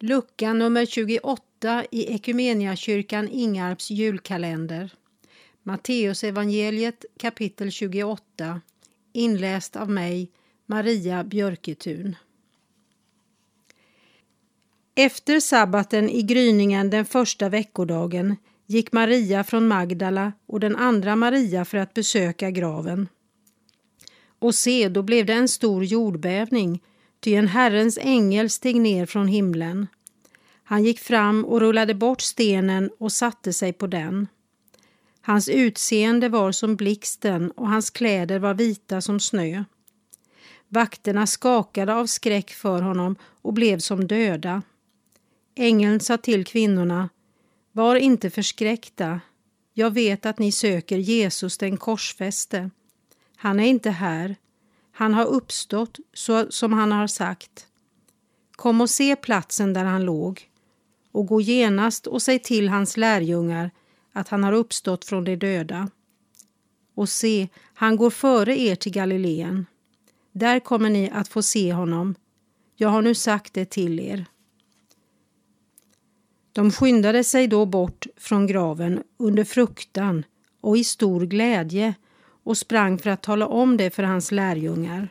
Lucka nummer 28 i Ekumeniakyrkan Ingarps julkalender. Matteusevangeliet kapitel 28 inläst av mig, Maria Björketun. Efter sabbaten i gryningen den första veckodagen gick Maria från Magdala och den andra Maria för att besöka graven. Och se, då blev det en stor jordbävning, ty en Herrens ängel steg ner från himlen. Han gick fram och rullade bort stenen och satte sig på den. Hans utseende var som blixten och hans kläder var vita som snö. Vakterna skakade av skräck för honom och blev som döda. Ängeln sa till kvinnorna, var inte förskräckta. Jag vet att ni söker Jesus den korsfäste. Han är inte här. Han har uppstått så som han har sagt. Kom och se platsen där han låg och gå genast och säg till hans lärjungar att han har uppstått från de döda. Och se, han går före er till Galileen. Där kommer ni att få se honom. Jag har nu sagt det till er. De skyndade sig då bort från graven under fruktan och i stor glädje och sprang för att tala om det för hans lärjungar.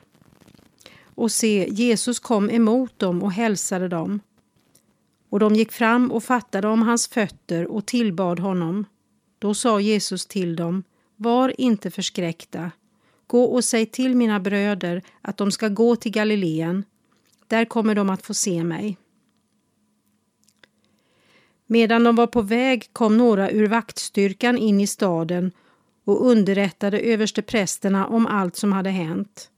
Och se, Jesus kom emot dem och hälsade dem. Och de gick fram och fattade om hans fötter och tillbad honom. Då sa Jesus till dem, var inte förskräckta. Gå och säg till mina bröder att de ska gå till Galileen. Där kommer de att få se mig. Medan de var på väg kom några ur vaktstyrkan in i staden och underrättade översteprästerna om allt som hade hänt.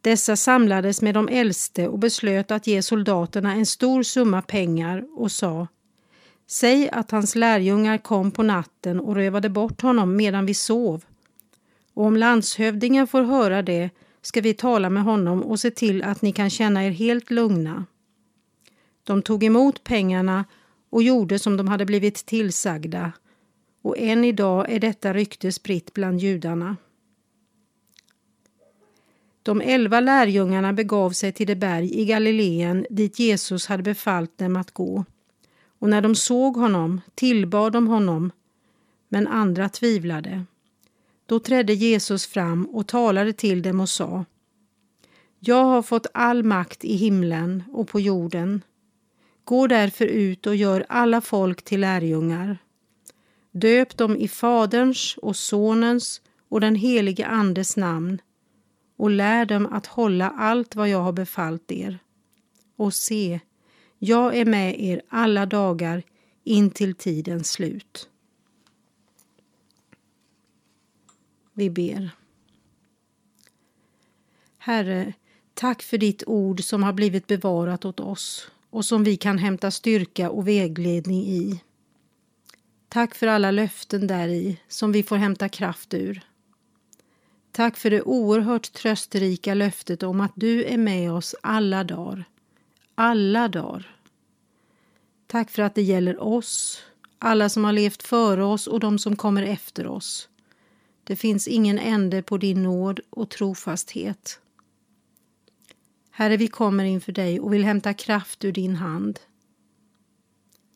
Dessa samlades med de äldste och beslöt att ge soldaterna en stor summa pengar och sa Säg att hans lärjungar kom på natten och rövade bort honom medan vi sov. Och om landshövdingen får höra det ska vi tala med honom och se till att ni kan känna er helt lugna. De tog emot pengarna och gjorde som de hade blivit tillsagda och än idag är detta rykte spritt bland judarna. De elva lärjungarna begav sig till det berg i Galileen dit Jesus hade befallt dem att gå. Och när de såg honom tillbad de honom, men andra tvivlade. Då trädde Jesus fram och talade till dem och sa Jag har fått all makt i himlen och på jorden. Gå därför ut och gör alla folk till lärjungar. Döp dem i Faderns och Sonens och den helige Andes namn och lär dem att hålla allt vad jag har befallt er. Och se, jag är med er alla dagar in till tidens slut. Vi ber. Herre, tack för ditt ord som har blivit bevarat åt oss och som vi kan hämta styrka och vägledning i. Tack för alla löften där i som vi får hämta kraft ur. Tack för det oerhört trösterika löftet om att du är med oss alla dagar. Alla dagar. Tack för att det gäller oss, alla som har levt före oss och de som kommer efter oss. Det finns ingen ände på din nåd och trofasthet. Herre, vi kommer inför dig och vill hämta kraft ur din hand.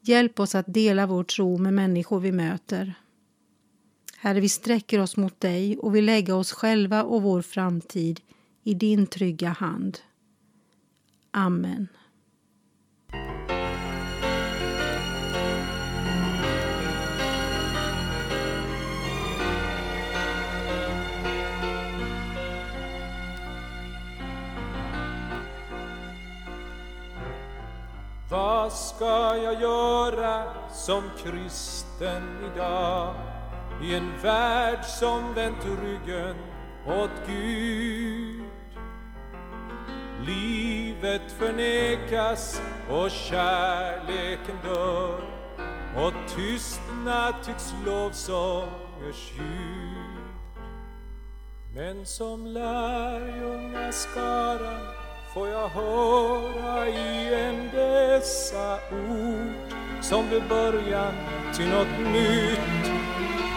Hjälp oss att dela vår tro med människor vi möter. Herre, vi sträcker oss mot dig och vill lägga oss själva och vår framtid i din trygga hand. Amen. Vad ska jag göra som kristen idag i en värld som vänt ryggen åt Gud? Livet förnekas och kärleken dör och tystnad tycks lovsångers ljud. Men som lärjungaskaran får jag höra igen dessa ord som blev början till något nytt.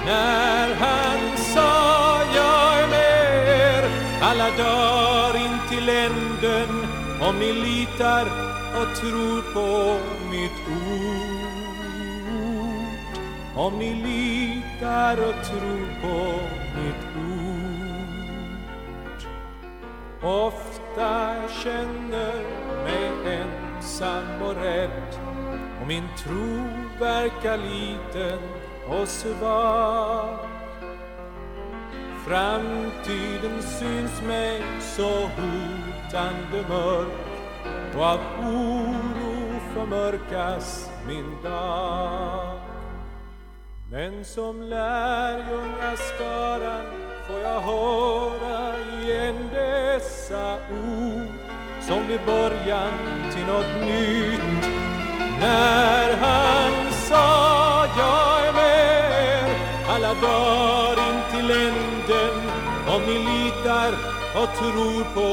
När han sa jag är med er alla dagar in till änden om ni litar och tror på mitt ord. Om ni litar och tror på mitt Ofta känner mig ensam och rädd och min tro verkar liten och svag. Framtiden syns mig så hotande mörk och av oro förmörkas min dag. Men som lärjungaskaran får jag höra som blir början till något nytt. När han sa jag är med alla dagar in till änden om ni litar och tror på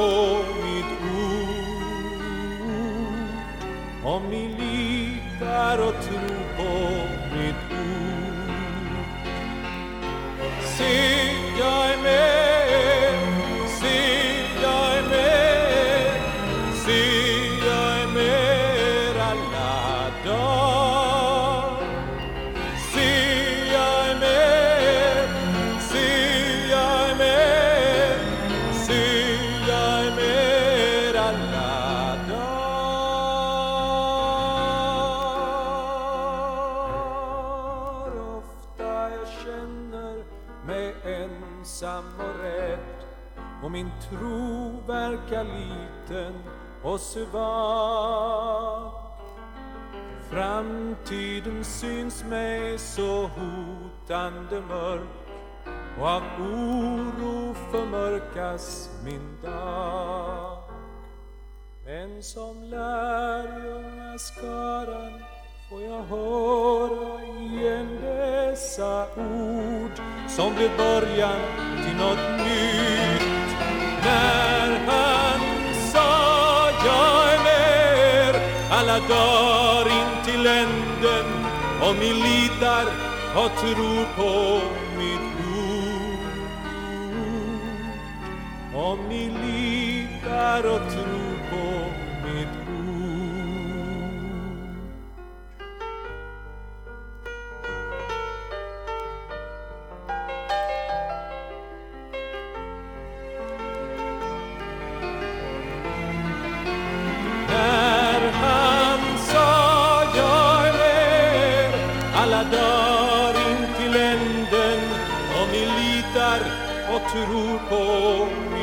mitt ord. Om ni litar och tror på mitt ord. Se, jag är med och min tro verkar liten och svag. Framtiden syns mig så hotande mörk och av oro förmörkas min dag. Men som lärjungaskaran får jag höra igen dessa ord som blir början till något nytt. Alla dagar in till änden om ni litar och tror på mitt ord. Om ni litar och tror och